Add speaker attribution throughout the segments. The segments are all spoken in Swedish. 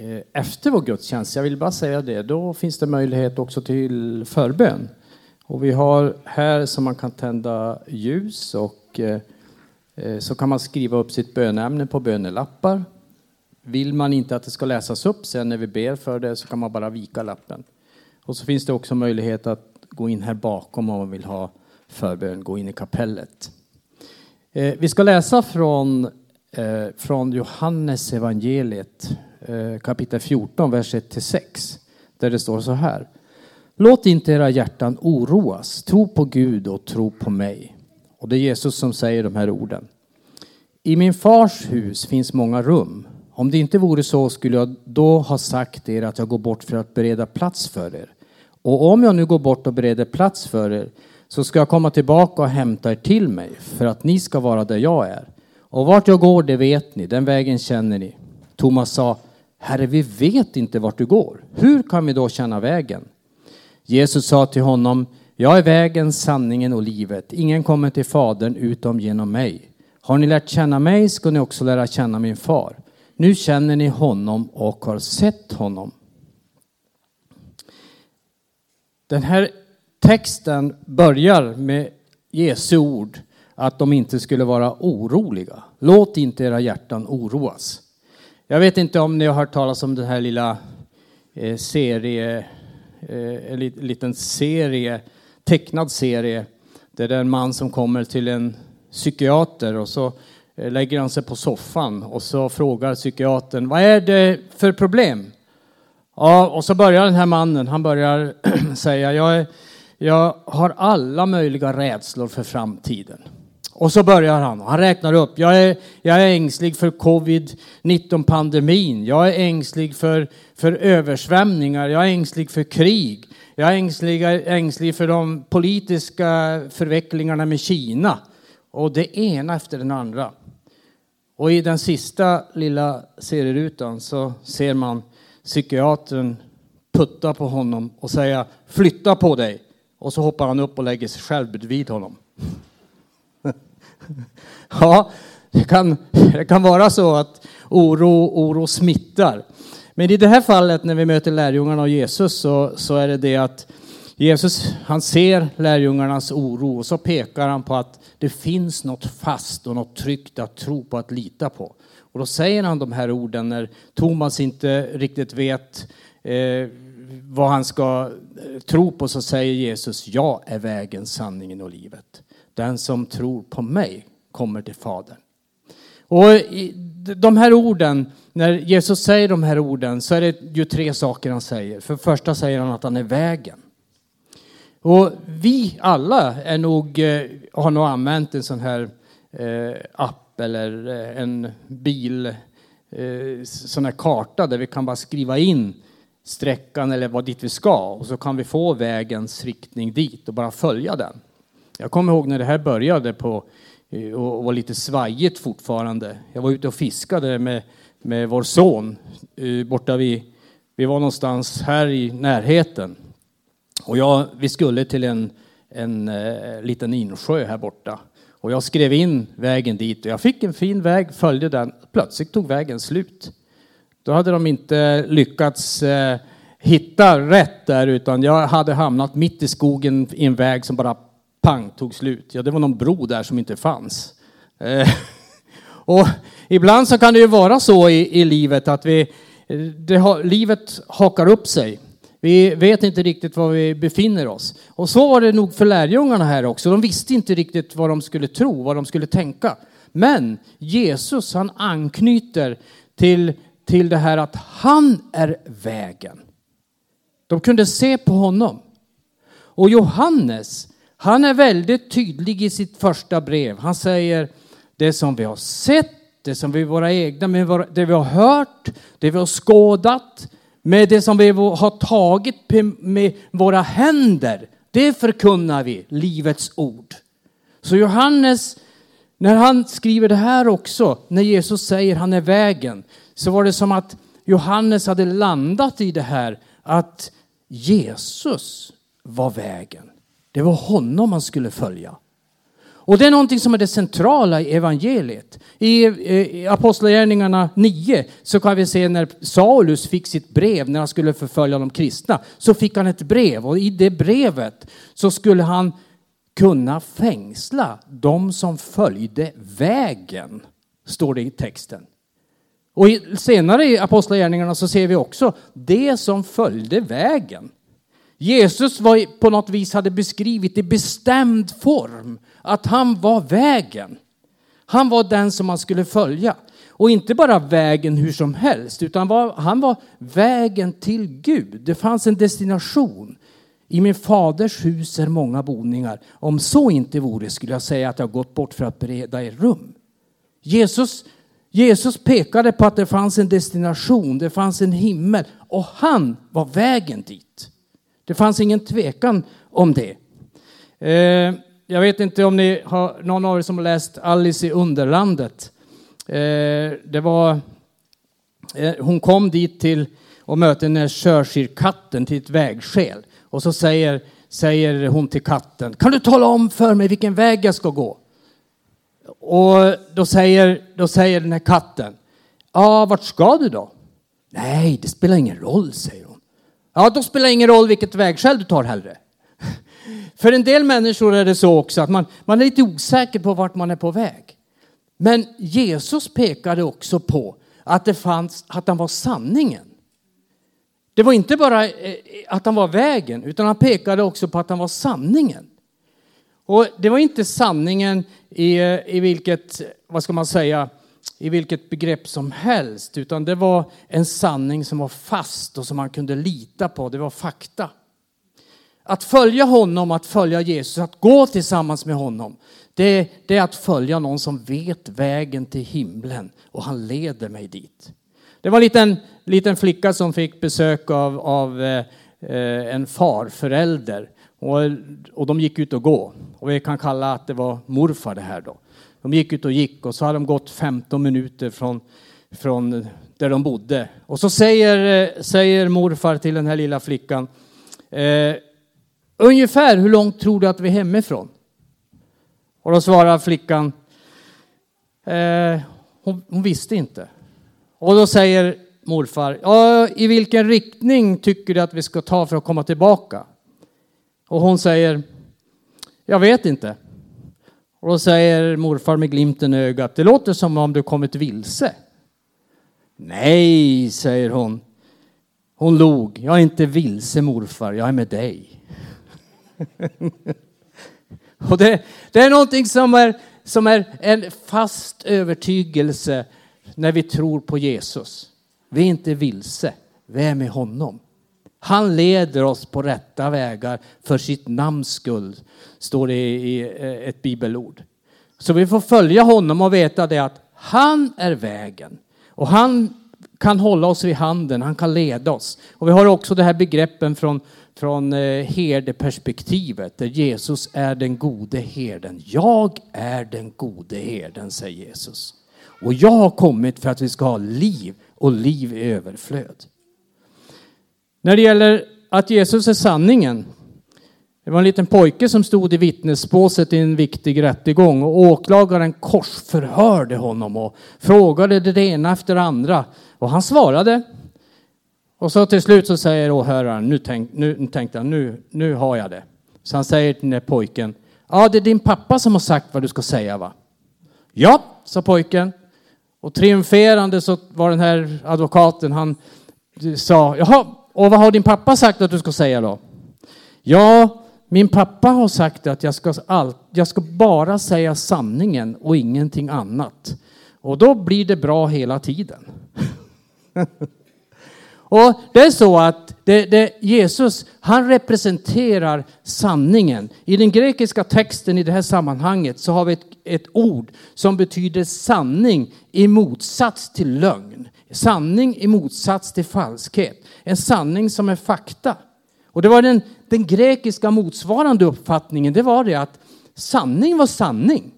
Speaker 1: Eh, efter vår gudstjänst. Jag vill bara säga det. Då finns det möjlighet också till förbön. Och vi har här som man kan tända ljus och eh, eh, så kan man skriva upp sitt bönämne på bönelappar. Vill man inte att det ska läsas upp sen när vi ber för det så kan man bara vika lappen. Och så finns det också möjlighet att gå in här bakom om man vill ha förbön, gå in i kapellet. Vi ska läsa från, Eh, från Johannes evangeliet eh, kapitel 14, vers 1-6. Där det står så här. Låt inte era hjärtan oroas. Tro på Gud och tro på mig. Och det är Jesus som säger de här orden. I min fars hus finns många rum. Om det inte vore så skulle jag då ha sagt er att jag går bort för att bereda plats för er. Och om jag nu går bort och bereder plats för er så ska jag komma tillbaka och hämta er till mig för att ni ska vara där jag är. Och vart jag går det vet ni, den vägen känner ni. Thomas sa, Herre vi vet inte vart du går. Hur kan vi då känna vägen? Jesus sa till honom, jag är vägen, sanningen och livet. Ingen kommer till Fadern utom genom mig. Har ni lärt känna mig ska ni också lära känna min far. Nu känner ni honom och har sett honom. Den här texten börjar med Jesu ord att de inte skulle vara oroliga. Låt inte era hjärtan oroas. Jag vet inte om ni har hört talas om den här lilla eh, serie, eh, en liten serie, tecknad serie, där det är en man som kommer till en psykiater och så eh, lägger han sig på soffan och så frågar psykiatern, vad är det för problem? Ja, och så börjar den här mannen, han börjar säga, jag, är, jag har alla möjliga rädslor för framtiden. Och så börjar han, han räknar upp, jag är, jag är ängslig för covid-19 pandemin, jag är ängslig för, för översvämningar, jag är ängslig för krig, jag är ängslig, ängslig för de politiska förvecklingarna med Kina. Och det ena efter den andra. Och i den sista lilla serierutan så ser man psykiatern putta på honom och säga flytta på dig. Och så hoppar han upp och lägger sig själv bredvid honom. ja, det kan, det kan vara så att oro, oro smittar. Men i det här fallet när vi möter lärjungarna och Jesus så, så är det det att Jesus han ser lärjungarnas oro och så pekar han på att det finns något fast och något tryggt att tro på, att lita på. Och då säger han de här orden när Thomas inte riktigt vet eh, vad han ska eh, tro på så säger Jesus, jag är vägen, sanningen och livet. Den som tror på mig kommer till Fadern. Och de här orden, när Jesus säger de här orden så är det ju tre saker han säger. För det första säger han att han är vägen. Och vi alla är nog, eh, har nog använt en sån här eh, app eller eh, en bil, eh, sån här karta där vi kan bara skriva in sträckan eller vad dit vi ska och så kan vi få vägens riktning dit och bara följa den. Jag kommer ihåg när det här började på eh, och var lite svajigt fortfarande. Jag var ute och fiskade med, med vår son eh, borta vid, vi var någonstans här i närheten och jag, vi skulle till en, en en liten insjö här borta. Och jag skrev in vägen dit och jag fick en fin väg, följde den. Plötsligt tog vägen slut. Då hade de inte lyckats eh, hitta rätt där utan jag hade hamnat mitt i skogen i en väg som bara pang tog slut. Ja, det var någon bro där som inte fanns. Eh, och ibland så kan det ju vara så i, i livet att vi, det har, livet hakar upp sig. Vi vet inte riktigt var vi befinner oss. Och så var det nog för lärjungarna här också. De visste inte riktigt vad de skulle tro, vad de skulle tänka. Men Jesus han anknyter till, till det här att han är vägen. De kunde se på honom. Och Johannes, han är väldigt tydlig i sitt första brev. Han säger det som vi har sett, det som vi våra egna, det vi har hört, det vi har skådat, med det som vi har tagit med våra händer, det förkunnar vi, livets ord. Så Johannes, när han skriver det här också, när Jesus säger han är vägen, så var det som att Johannes hade landat i det här att Jesus var vägen. Det var honom man skulle följa. Och det är någonting som är det centrala i evangeliet. I, i Apostlagärningarna 9 så kan vi se när Saulus fick sitt brev när han skulle förfölja de kristna. Så fick han ett brev och i det brevet så skulle han kunna fängsla de som följde vägen, står det i texten. Och senare i Apostlagärningarna så ser vi också det som följde vägen. Jesus var på något vis hade beskrivit i bestämd form att han var vägen. Han var den som man skulle följa. Och inte bara vägen hur som helst, utan var, han var vägen till Gud. Det fanns en destination. I min faders hus är många boningar. Om så inte vore skulle jag säga att jag gått bort för att bereda er rum. Jesus, Jesus pekade på att det fanns en destination, det fanns en himmel och han var vägen dit. Det fanns ingen tvekan om det. Eh, jag vet inte om ni har någon av er som har läst Alice i Underlandet. Eh, det var, eh, hon kom dit till och mötte den här Churchill-katten till ett vägskäl. Och så säger, säger hon till katten, kan du tala om för mig vilken väg jag ska gå? Och då säger, då säger den här katten, ja, vart ska du då? Nej, det spelar ingen roll, säger. Ja, då spelar det ingen roll vilket vägskäl du tar hellre. För en del människor är det så också att man, man är lite osäker på vart man är på väg. Men Jesus pekade också på att det fanns, att han var sanningen. Det var inte bara eh, att han var vägen, utan han pekade också på att han var sanningen. Och det var inte sanningen i, eh, i vilket, vad ska man säga, i vilket begrepp som helst, utan det var en sanning som var fast och som man kunde lita på. Det var fakta. Att följa honom, att följa Jesus, att gå tillsammans med honom, det, det är att följa någon som vet vägen till himlen och han leder mig dit. Det var en liten, liten flicka som fick besök av, av eh, en farförälder och, och de gick ut och gå. Och vi kan kalla att det var morfar det här då. De gick ut och gick och så hade de gått 15 minuter från, från där de bodde. Och så säger, eh, säger morfar till den här lilla flickan eh, Ungefär hur långt tror du att vi är hemifrån? Och då svarar flickan, eh, hon, hon, visste inte. Och då säger morfar, ja, i vilken riktning tycker du att vi ska ta för att komma tillbaka? Och hon säger, jag vet inte. Och då säger morfar med glimten i ögat, det låter som om du kommit vilse. Nej, säger hon. Hon log, jag är inte vilse morfar, jag är med dig. och det, det, är någonting som är, som är en fast övertygelse när vi tror på Jesus. Vi är inte vilse, vi är med honom. Han leder oss på rätta vägar för sitt namns skull, står det i eh, ett bibelord. Så vi får följa honom och veta det att han är vägen. Och han kan hålla oss vid handen, han kan leda oss. Och vi har också det här begreppen från från eh, herdeperspektivet där Jesus är den gode herden. Jag är den gode herden, säger Jesus. Och jag har kommit för att vi ska ha liv och liv i överflöd. När det gäller att Jesus är sanningen. Det var en liten pojke som stod i vittnesbåset i en viktig rättegång och åklagaren korsförhörde honom och frågade det ena efter det andra. Och han svarade och så till slut så säger åhöraren, nu, tänk, nu tänkte han, nu, nu har jag det. Så han säger till den där pojken, ja det är din pappa som har sagt vad du ska säga va? Ja, sa pojken. Och triumferande så var den här advokaten, han sa, jaha, och vad har din pappa sagt att du ska säga då? Ja, min pappa har sagt att jag ska, all, jag ska bara säga sanningen och ingenting annat. Och då blir det bra hela tiden. Och det är så att det, det, Jesus, han representerar sanningen. I den grekiska texten i det här sammanhanget så har vi ett, ett ord som betyder sanning i motsats till lögn. Sanning i motsats till falskhet. En sanning som är fakta. Och det var den, den grekiska motsvarande uppfattningen, det var det att sanning var sanning.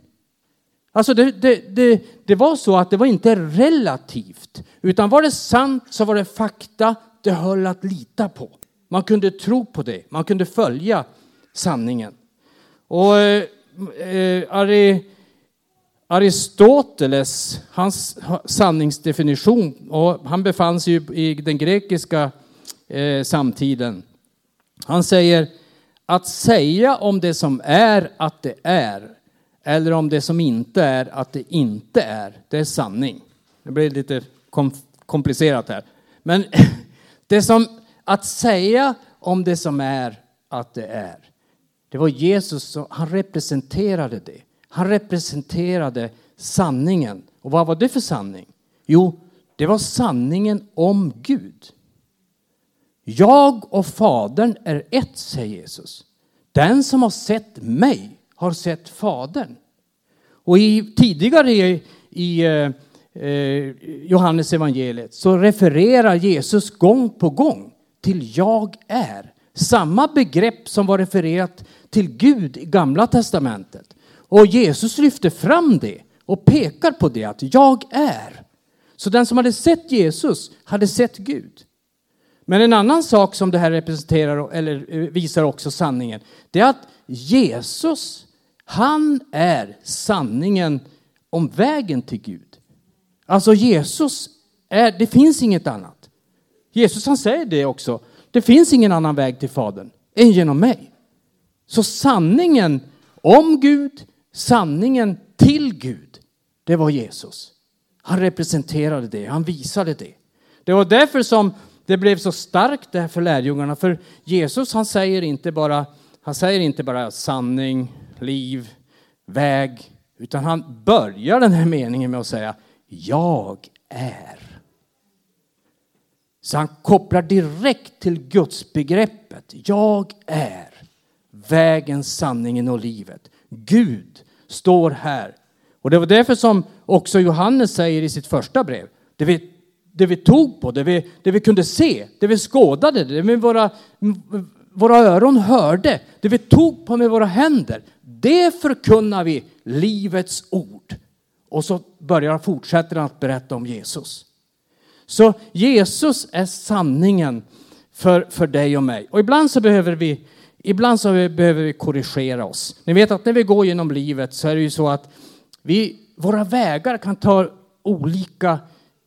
Speaker 1: Alltså det, det, det, det, var så att det var inte relativt, utan var det sant så var det fakta, det höll att lita på. Man kunde tro på det, man kunde följa sanningen. Och eh, eh, Ari, Aristoteles, hans sanningsdefinition, och han befann sig ju i den grekiska eh, samtiden. Han säger att säga om det som är att det är, eller om det som inte är att det inte är, det är sanning. Det blir lite kom komplicerat här. Men det som, att säga om det som är att det är, det var Jesus som han representerade det. Han representerade sanningen. Och vad var det för sanning? Jo, det var sanningen om Gud. Jag och Fadern är ett, säger Jesus. Den som har sett mig har sett Fadern. Och i, tidigare i, i eh, eh Johannes evangeliet så refererar Jesus gång på gång till jag är. Samma begrepp som var refererat till Gud i Gamla testamentet. Och Jesus lyfter fram det och pekar på det att jag är. Så den som hade sett Jesus hade sett Gud. Men en annan sak som det här representerar eller eh, visar också sanningen, det är att Jesus, han är sanningen om vägen till Gud. Alltså Jesus är, det finns inget annat. Jesus han säger det också. Det finns ingen annan väg till Fadern än genom mig. Så sanningen om Gud, sanningen till Gud, det var Jesus. Han representerade det, han visade det. Det var därför som det blev så starkt det här för lärjungarna. För Jesus han säger inte bara, han säger inte bara sanning, liv, väg. Utan han börjar den här meningen med att säga jag är. Så han kopplar direkt till Guds begreppet, Jag är vägen, sanningen och livet. Gud står här. Och det var därför som också Johannes säger i sitt första brev. Det vi, det vi tog på, det vi, det vi kunde se, det vi skådade, det vi våra, våra öron hörde, det vi tog på med våra händer. Det förkunnar vi livets ord. Och så börjar fortsätter han att berätta om Jesus. Så Jesus är sanningen för, för dig och mig. Och ibland så behöver vi Ibland så behöver vi korrigera oss. Ni vet att när vi går genom livet så är det ju så att vi, våra vägar kan ta olika,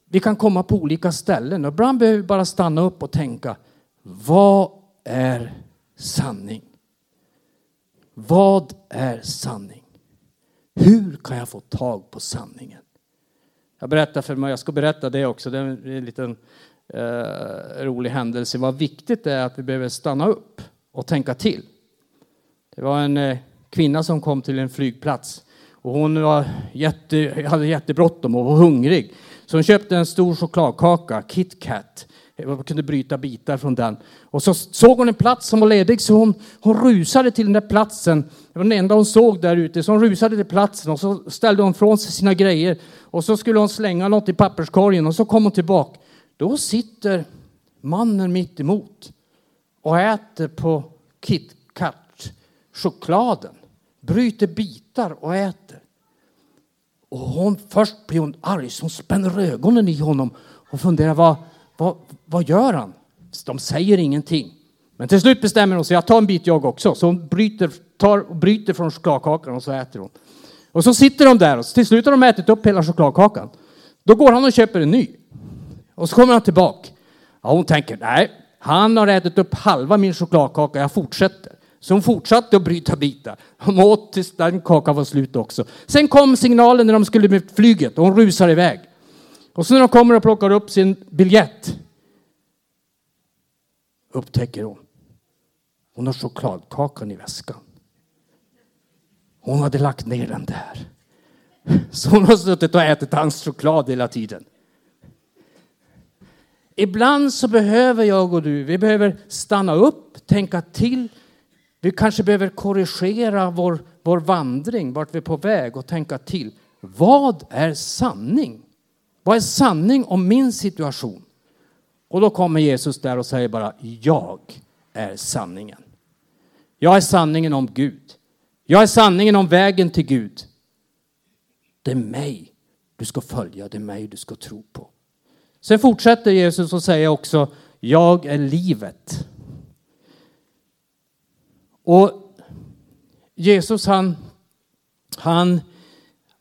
Speaker 1: vi kan komma på olika ställen. Och ibland behöver vi bara stanna upp och tänka, vad är sanning? Vad är sanning? Hur kan jag få tag på sanningen? Jag berättar för mig, jag ska berätta det också, det är en liten eh, rolig händelse. Vad viktigt det är att vi behöver stanna upp och tänka till. Det var en eh, kvinna som kom till en flygplats och hon var jätte, hade jättebråttom och var hungrig. Så hon köpte en stor chokladkaka, KitKat. Man eh, kunde bryta bitar från den. Och så såg hon en plats som var ledig så hon, hon rusade till den där platsen. Det var den enda hon såg där ute. Så hon rusade till platsen och så ställde hon från sig sina grejer. Och så skulle hon slänga något i papperskorgen och så kom hon tillbaka. Då sitter mannen mitt emot och äter på KitKat, chokladen. Bryter bitar och äter. Och hon, först blir hon arg så hon spänner ögonen i honom och funderar vad, vad, vad gör han? De säger ingenting. Men till slut bestämmer hon sig, jag tar en bit jag också. Så hon bryter, tar bryter från chokladkakan och så äter hon. Och så sitter de där och till slut har de ätit upp hela chokladkakan. Då går han och köper en ny. Och så kommer han tillbaka. Ja, hon tänker, nej, han har ätit upp halva min chokladkaka, jag fortsätter. Så hon fortsatte att bryta bitar. Hon åt tills den kakan var slut också. Sen kom signalen när de skulle med flyget och hon rusar iväg. Och så när de kommer och plockar upp sin biljett upptäcker hon. Hon har chokladkakan i väskan. Hon hade lagt ner den där. Så hon har suttit och ätit hans choklad hela tiden. Ibland så behöver jag och du, vi behöver stanna upp, tänka till. Vi kanske behöver korrigera vår, vår vandring, vart vi är på väg och tänka till. Vad är sanning? Vad är sanning om min situation? Och då kommer Jesus där och säger bara, jag är sanningen. Jag är sanningen om Gud. Jag är sanningen om vägen till Gud. Det är mig du ska följa, det är mig du ska tro på. Sen fortsätter Jesus och säger också, jag är livet. Och Jesus han Han,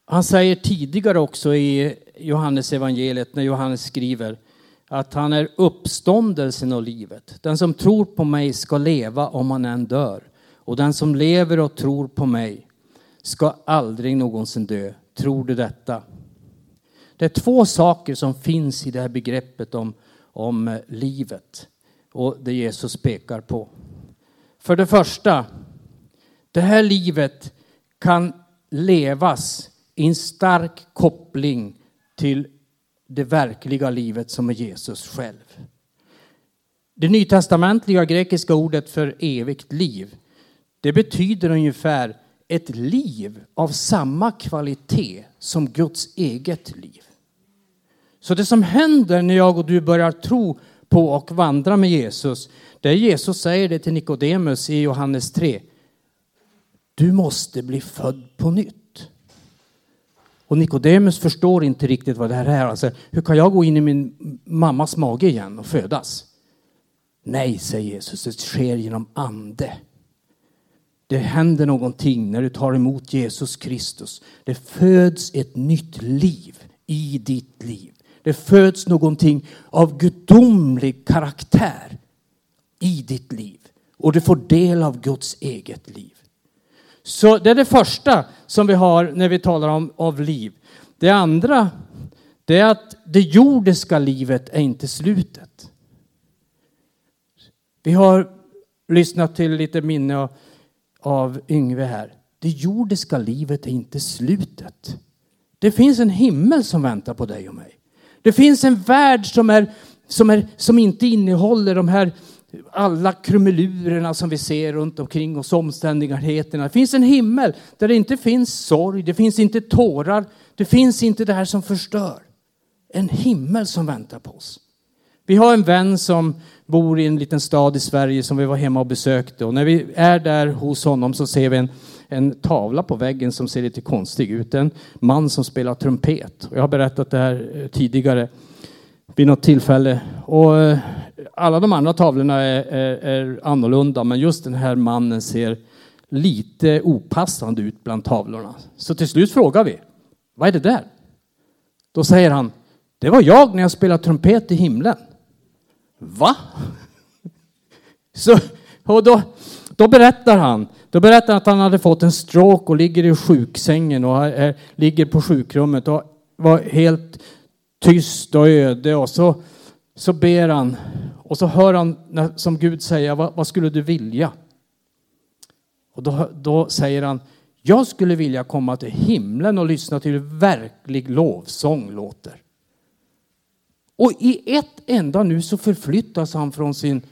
Speaker 1: han säger tidigare också i Johannes evangeliet när Johannes skriver att han är uppståndelsen och livet. Den som tror på mig ska leva om han än dör. Och den som lever och tror på mig ska aldrig någonsin dö. Tror du detta? Det är två saker som finns i det här begreppet om, om livet och det Jesus pekar på. För det första, det här livet kan levas i en stark koppling till det verkliga livet som är Jesus själv. Det nytestamentliga grekiska ordet för evigt liv, det betyder ungefär ett liv av samma kvalitet som Guds eget liv. Så det som händer när jag och du börjar tro på och vandra med Jesus, det är Jesus säger det till Nikodemus i Johannes 3. Du måste bli född på nytt. Och Nikodemus förstår inte riktigt vad det här är. Alltså, hur kan jag gå in i min mammas mage igen och födas? Nej, säger Jesus, det sker genom ande. Det händer någonting när du tar emot Jesus Kristus. Det föds ett nytt liv i ditt liv. Det föds någonting av gudomlig karaktär i ditt liv. Och du får del av Guds eget liv. Så det är det första som vi har när vi talar om av liv. Det andra, det är att det jordiska livet är inte slutet. Vi har lyssnat till lite minne av Yngve här. Det jordiska livet är inte slutet. Det finns en himmel som väntar på dig och mig. Det finns en värld som, är, som, är, som inte innehåller de här alla krumelurerna som vi ser runt omkring oss, omständigheterna. Det finns en himmel där det inte finns sorg, det finns inte tårar, det finns inte det här som förstör. En himmel som väntar på oss. Vi har en vän som bor i en liten stad i Sverige som vi var hemma och besökte och när vi är där hos honom så ser vi en, en tavla på väggen som ser lite konstig ut. En man som spelar trumpet. Jag har berättat det här eh, tidigare vid något tillfälle. Och eh, alla de andra tavlorna är, är, är, annorlunda, men just den här mannen ser lite opassande ut bland tavlorna. Så till slut frågar vi, vad är det där? Då säger han, det var jag när jag spelade trumpet i himlen. Va? Så, och då, då berättar han, då berättar han att han hade fått en stroke och ligger i sjuksängen och är, ligger på sjukrummet och var helt tyst och öde och så, så ber han och så hör han som Gud säger, vad, vad skulle du vilja? Och då, då säger han, jag skulle vilja komma till himlen och lyssna till hur verklig lovsång låter. Och i ett enda nu så förflyttas han från sin,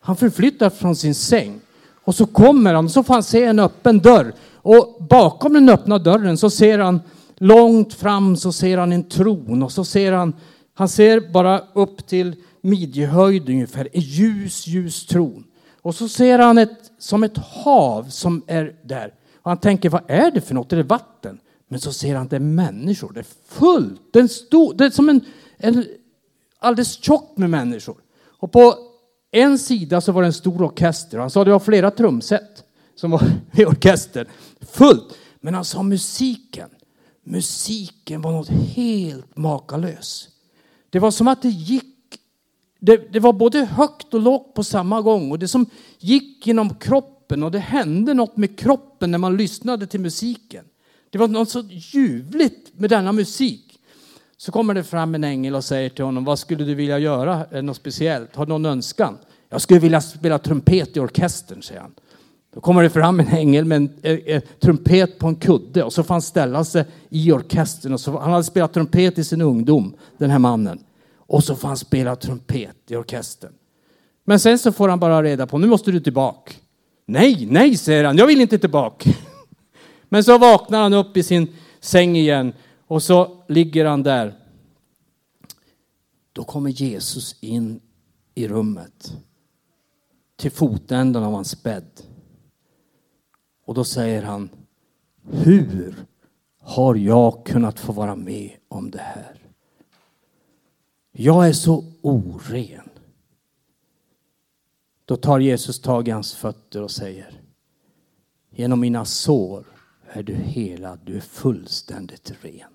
Speaker 1: han förflyttas från sin säng. Och så kommer han, så får han se en öppen dörr. Och bakom den öppna dörren så ser han långt fram så ser han en tron och så ser han, han ser bara upp till midjehöjd ungefär, en ljus, ljus tron. Och så ser han ett, som ett hav som är där. Och han tänker, vad är det för något? Är det vatten? Men så ser han att det är människor. Det är fullt. Det är, stor, det är som en, en alldeles tjockt med människor. Och på en sida så var det en stor orkester. Han sa att det var flera trumset som var i orkestern. Fullt. Men han sa musiken. Musiken var något helt makalös. Det var som att det gick det, det, var både högt och lågt på samma gång och det som gick genom kroppen och det hände något med kroppen när man lyssnade till musiken. Det var något så ljuvligt med denna musik. Så kommer det fram en ängel och säger till honom, vad skulle du vilja göra? Är något speciellt? Har du någon önskan? Jag skulle vilja spela trumpet i orkestern, säger han. Då kommer det fram en ängel med en en, en, trumpet på en kudde och så får han ställa sig i orkestern. Och så, han hade spelat trumpet i sin ungdom, den här mannen. Och så får han spela trumpet i orkestern. Men sen så får han bara reda på, nu måste du tillbaka. Nej, nej, säger han, jag vill inte tillbaka. Men så vaknar han upp i sin säng igen och så ligger han där. Då kommer Jesus in i rummet till fotändan av hans bädd. Och då säger han, hur har jag kunnat få vara med om det här? Jag är så oren. Då tar Jesus tag i hans fötter och säger, genom mina sår är du helad, du är fullständigt ren.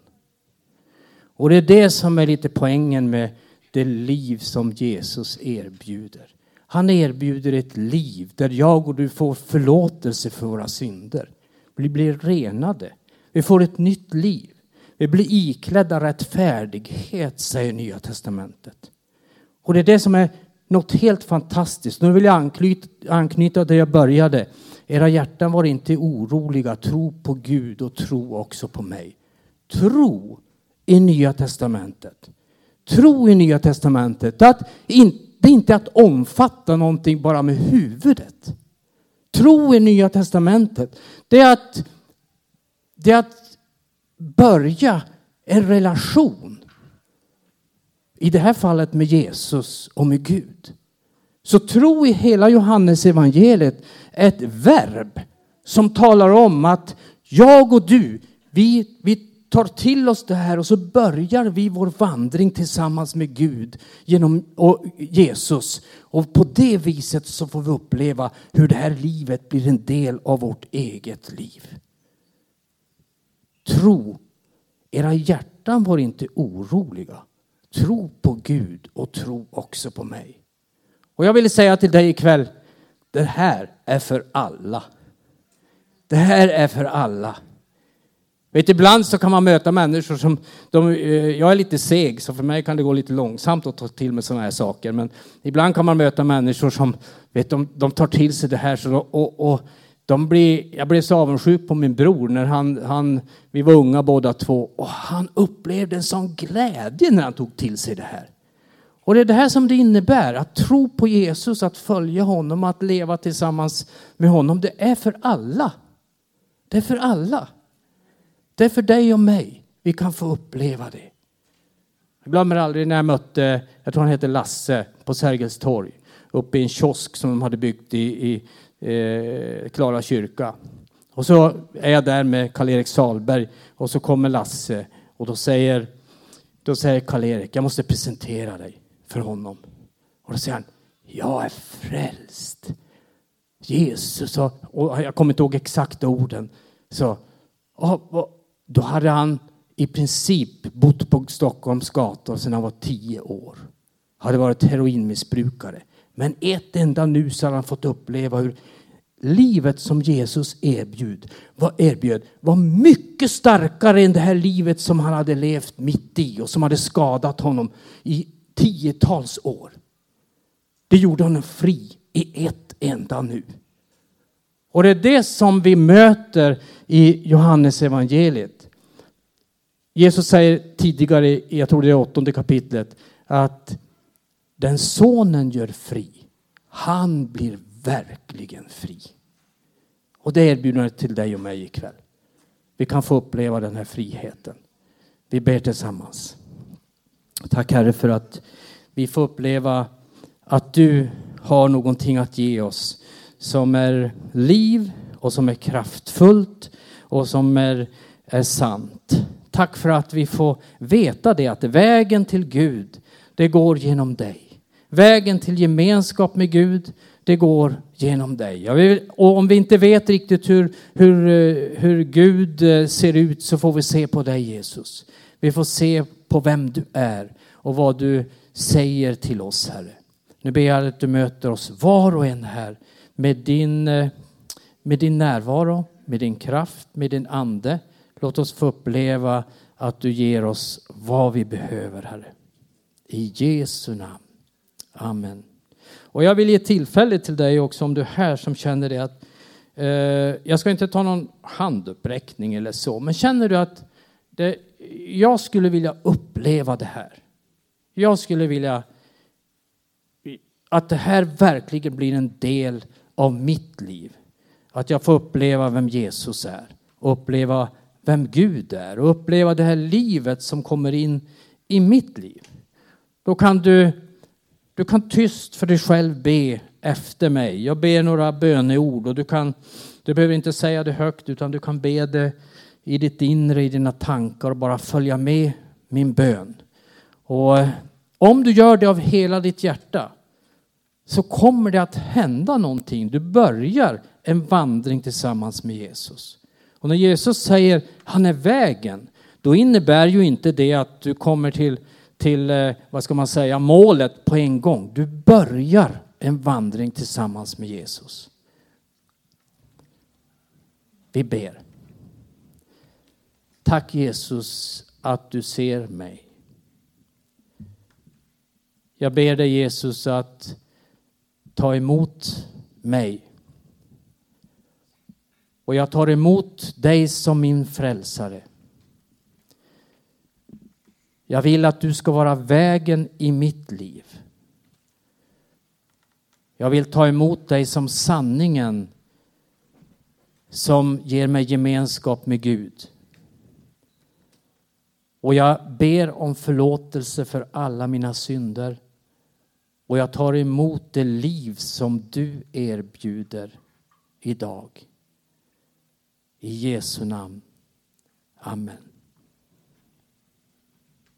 Speaker 1: Och det är det som är lite poängen med det liv som Jesus erbjuder. Han erbjuder ett liv där jag och du får förlåtelse för våra synder. Vi blir renade. Vi får ett nytt liv. Vi blir iklädda rättfärdighet, säger Nya Testamentet. Och det är det som är något helt fantastiskt. Nu vill jag anknyta, anknyta där jag började. Era hjärtan var inte oroliga. Tro på Gud och tro också på mig. Tro i Nya Testamentet. Tro i Nya Testamentet. Att det är inte att omfatta någonting bara med huvudet. Tro i Nya Testamentet. Det är att, det är att börja en relation. I det här fallet med Jesus och med Gud. Så tro i hela Johannes evangeliet är ett verb som talar om att jag och du, vi, vi tar till oss det här och så börjar vi vår vandring tillsammans med Gud genom Jesus. Och på det viset så får vi uppleva hur det här livet blir en del av vårt eget liv. Tro. Era hjärtan var inte oroliga. Tro på Gud och tro också på mig. Och jag vill säga till dig ikväll, det här är för alla. Det här är för alla. Vet, ibland så kan man möta människor som, de, eh, jag är lite seg så för mig kan det gå lite långsamt att ta till mig sådana här saker. Men ibland kan man möta människor som, vet, de, de tar till sig det här så, och, och de blir, jag blev så avundsjuk på min bror när han, han, vi var unga båda två och han upplevde en sån glädje när han tog till sig det här. Och det är det här som det innebär, att tro på Jesus, att följa honom, att leva tillsammans med honom. Det är för alla. Det är för alla. Det är för dig och mig. Vi kan få uppleva det. Jag glömmer aldrig när jag mötte, jag tror han heter Lasse, på Sergels torg. Uppe i en kiosk som de hade byggt i, i eh, Klara kyrka. Och så är jag där med Karl-Erik Salberg och så kommer Lasse och då säger, då säger Karl-Erik, jag måste presentera dig för honom. Och då säger han, jag är frälst. Jesus, och, jag kommer inte ihåg exakta orden. Så, och, då hade han i princip bott på Stockholms gator sedan han var tio år. Hade varit heroinmissbrukare. Men ett enda nu så hade han fått uppleva hur livet som Jesus erbjöd var, erbjöd var mycket starkare än det här livet som han hade levt mitt i och som hade skadat honom i tiotals år. Det gjorde honom fri i ett enda nu. Och det är det som vi möter i Johannes evangeliet. Jesus säger tidigare, jag tror det är åttonde kapitlet, att den sonen gör fri, han blir verkligen fri. Och det erbjudandet till dig och mig ikväll. Vi kan få uppleva den här friheten. Vi ber tillsammans. Tack Herre för att vi får uppleva att du har någonting att ge oss som är liv och som är kraftfullt och som är, är sant. Tack för att vi får veta det att vägen till Gud, det går genom dig. Vägen till gemenskap med Gud, det går genom dig. Vill, och om vi inte vet riktigt hur, hur, eh, hur Gud eh, ser ut så får vi se på dig Jesus. Vi får se på vem du är och vad du säger till oss Herre. Nu ber jag att du möter oss var och en här med din, eh, med din närvaro, med din kraft, med din ande. Låt oss få uppleva att du ger oss vad vi behöver, Herre. I Jesu namn. Amen. Och jag vill ge tillfälle till dig också om du är här som känner det att eh, jag ska inte ta någon handuppräckning eller så, men känner du att det, jag skulle vilja uppleva det här. Jag skulle vilja att det här verkligen blir en del av mitt liv. Att jag får uppleva vem Jesus är och uppleva vem Gud är och uppleva det här livet som kommer in i mitt liv. Då kan du, du kan tyst för dig själv be efter mig. Jag ber några böneord och du kan, du behöver inte säga det högt utan du kan be det i ditt inre, i dina tankar och bara följa med min bön. Och eh, om du gör det av hela ditt hjärta så kommer det att hända någonting. Du börjar en vandring tillsammans med Jesus. Och när Jesus säger han är vägen, då innebär ju inte det att du kommer till, till eh, vad ska man säga, målet på en gång. Du börjar en vandring tillsammans med Jesus. Vi ber. Tack Jesus att du ser mig. Jag ber dig Jesus att ta emot mig. Och jag tar emot dig som min frälsare. Jag vill att du ska vara vägen i mitt liv. Jag vill ta emot dig som sanningen som ger mig gemenskap med Gud. Och jag ber om förlåtelse för alla mina synder. Och jag tar emot det liv som du erbjuder idag. I Jesu namn. Amen.